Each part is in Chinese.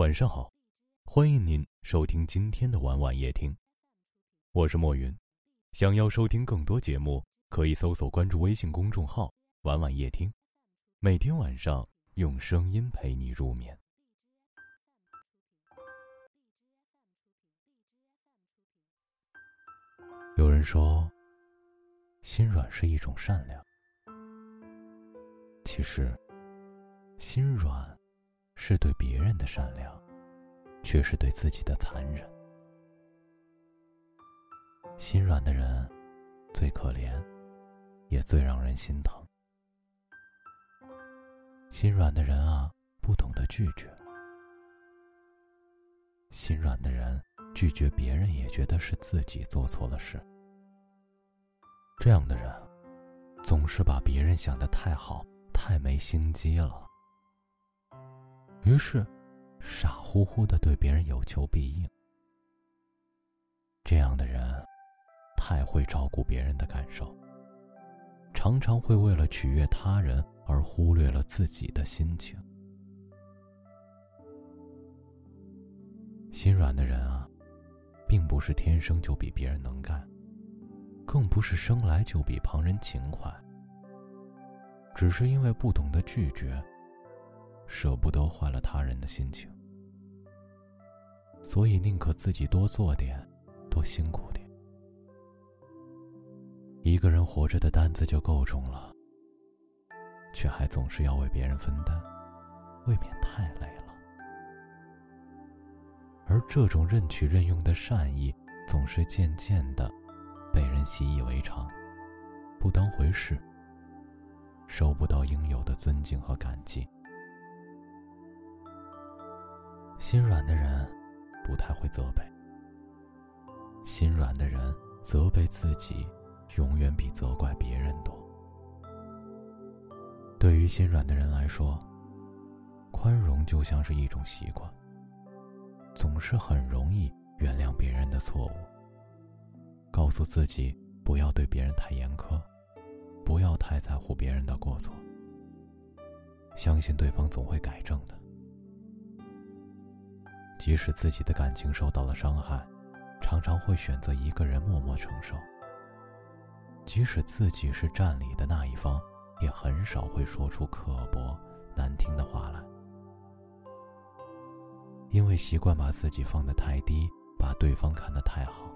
晚上好，欢迎您收听今天的晚晚夜听，我是莫云。想要收听更多节目，可以搜索关注微信公众号“晚晚夜听”，每天晚上用声音陪你入眠。有人说，心软是一种善良，其实，心软。是对别人的善良，却是对自己的残忍。心软的人最可怜，也最让人心疼。心软的人啊，不懂得拒绝。心软的人拒绝别人，也觉得是自己做错了事。这样的人，总是把别人想得太好，太没心机了。于是，傻乎乎的对别人有求必应。这样的人，太会照顾别人的感受，常常会为了取悦他人而忽略了自己的心情。心软的人啊，并不是天生就比别人能干，更不是生来就比旁人勤快，只是因为不懂得拒绝。舍不得坏了他人的心情，所以宁可自己多做点，多辛苦点。一个人活着的担子就够重了，却还总是要为别人分担，未免太累了。而这种任取任用的善意，总是渐渐的被人习以为常，不当回事，收不到应有的尊敬和感激。心软的人，不太会责备。心软的人责备自己，永远比责怪别人多。对于心软的人来说，宽容就像是一种习惯，总是很容易原谅别人的错误。告诉自己不要对别人太严苛，不要太在乎别人的过错，相信对方总会改正的。即使自己的感情受到了伤害，常常会选择一个人默默承受。即使自己是占理的那一方，也很少会说出刻薄难听的话来。因为习惯把自己放得太低，把对方看得太好，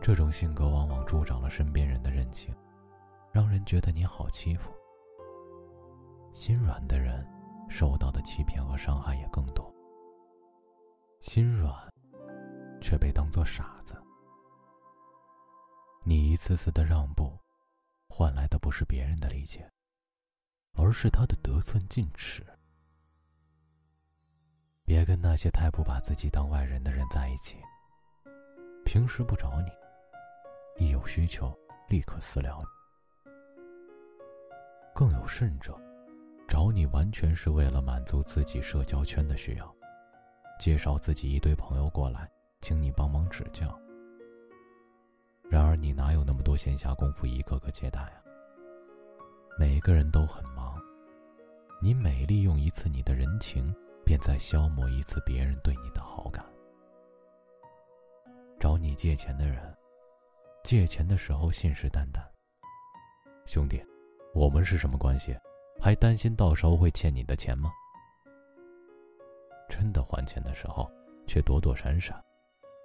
这种性格往往助长了身边人的任性，让人觉得你好欺负。心软的人，受到的欺骗和伤害也更多。心软，却被当作傻子。你一次次的让步，换来的不是别人的理解，而是他的得寸进尺。别跟那些太不把自己当外人的人在一起。平时不找你，一有需求立刻私聊你。更有甚者，找你完全是为了满足自己社交圈的需要。介绍自己一堆朋友过来，请你帮忙指教。然而你哪有那么多闲暇功夫一个个接待啊？每个人都很忙，你每利用一次你的人情，便在消磨一次别人对你的好感。找你借钱的人，借钱的时候信誓旦旦：“兄弟，我们是什么关系？还担心到时候会欠你的钱吗？”真的还钱的时候，却躲躲闪闪，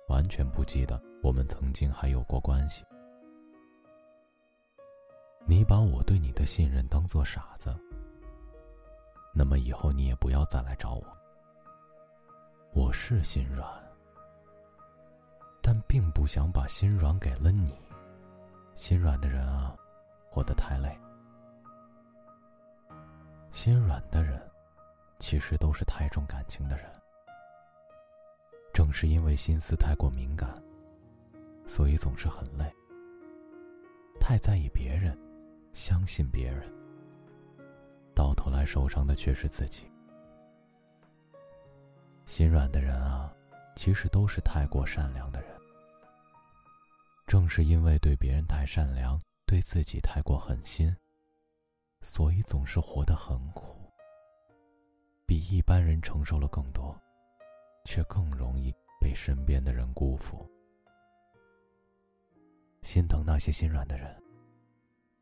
完全不记得我们曾经还有过关系。你把我对你的信任当做傻子，那么以后你也不要再来找我。我是心软，但并不想把心软给了你。心软的人啊，活得太累。心软的人。其实都是太重感情的人，正是因为心思太过敏感，所以总是很累。太在意别人，相信别人，到头来受伤的却是自己。心软的人啊，其实都是太过善良的人。正是因为对别人太善良，对自己太过狠心，所以总是活得很苦。比一般人承受了更多，却更容易被身边的人辜负。心疼那些心软的人，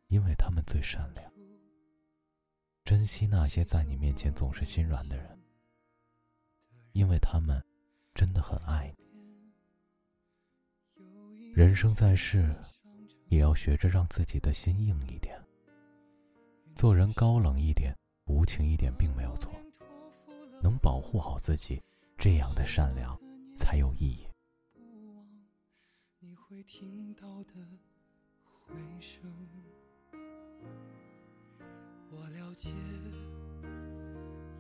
因为他们最善良；珍惜那些在你面前总是心软的人，因为他们真的很爱你。人生在世，也要学着让自己的心硬一点。做人高冷一点、无情一点，并没有错。能保护好自己，这样的善良才有意义你会听到的回声。我了解，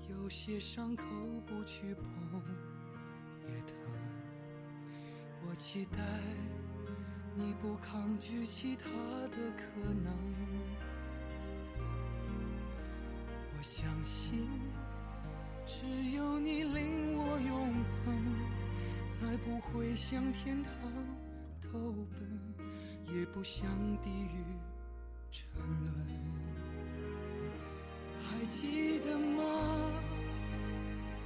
有些伤口不去碰也疼。我期待你不抗拒其他的可能。我相信。只有你令我永恒，才不会向天堂投奔，也不向地狱沉沦。还记得吗？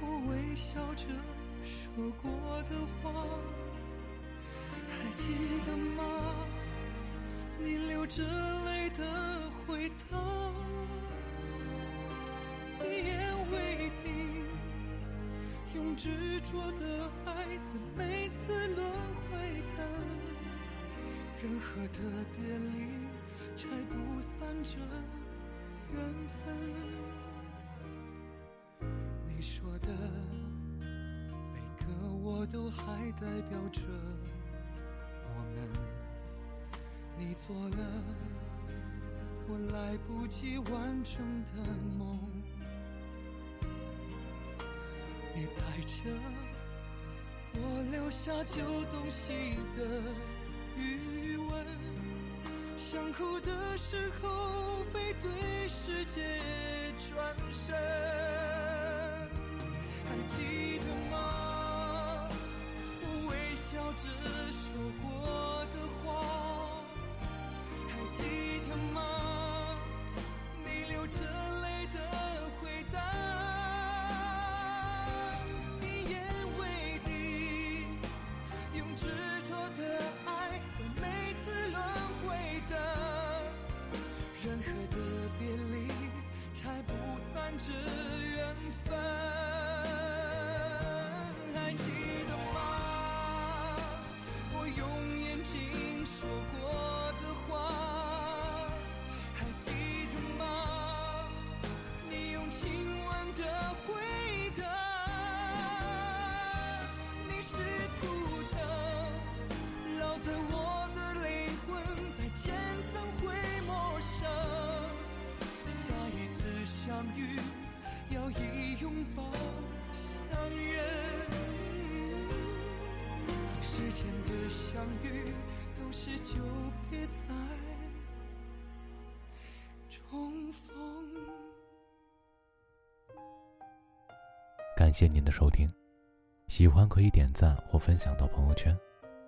我微笑着说过的话，还记得吗？你流着泪的回答。执着的爱，在每次轮回的任何的别离，拆不散这缘分。你说的每个我都还代表着我们。你做了我来不及完成的梦。你带着我留下旧东西的余温，想哭的时候背对世界转身，还记得吗？我微笑着遇都是久别再重逢。感谢您的收听，喜欢可以点赞或分享到朋友圈，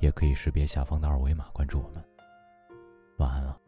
也可以识别下方的二维码关注我们。晚安了。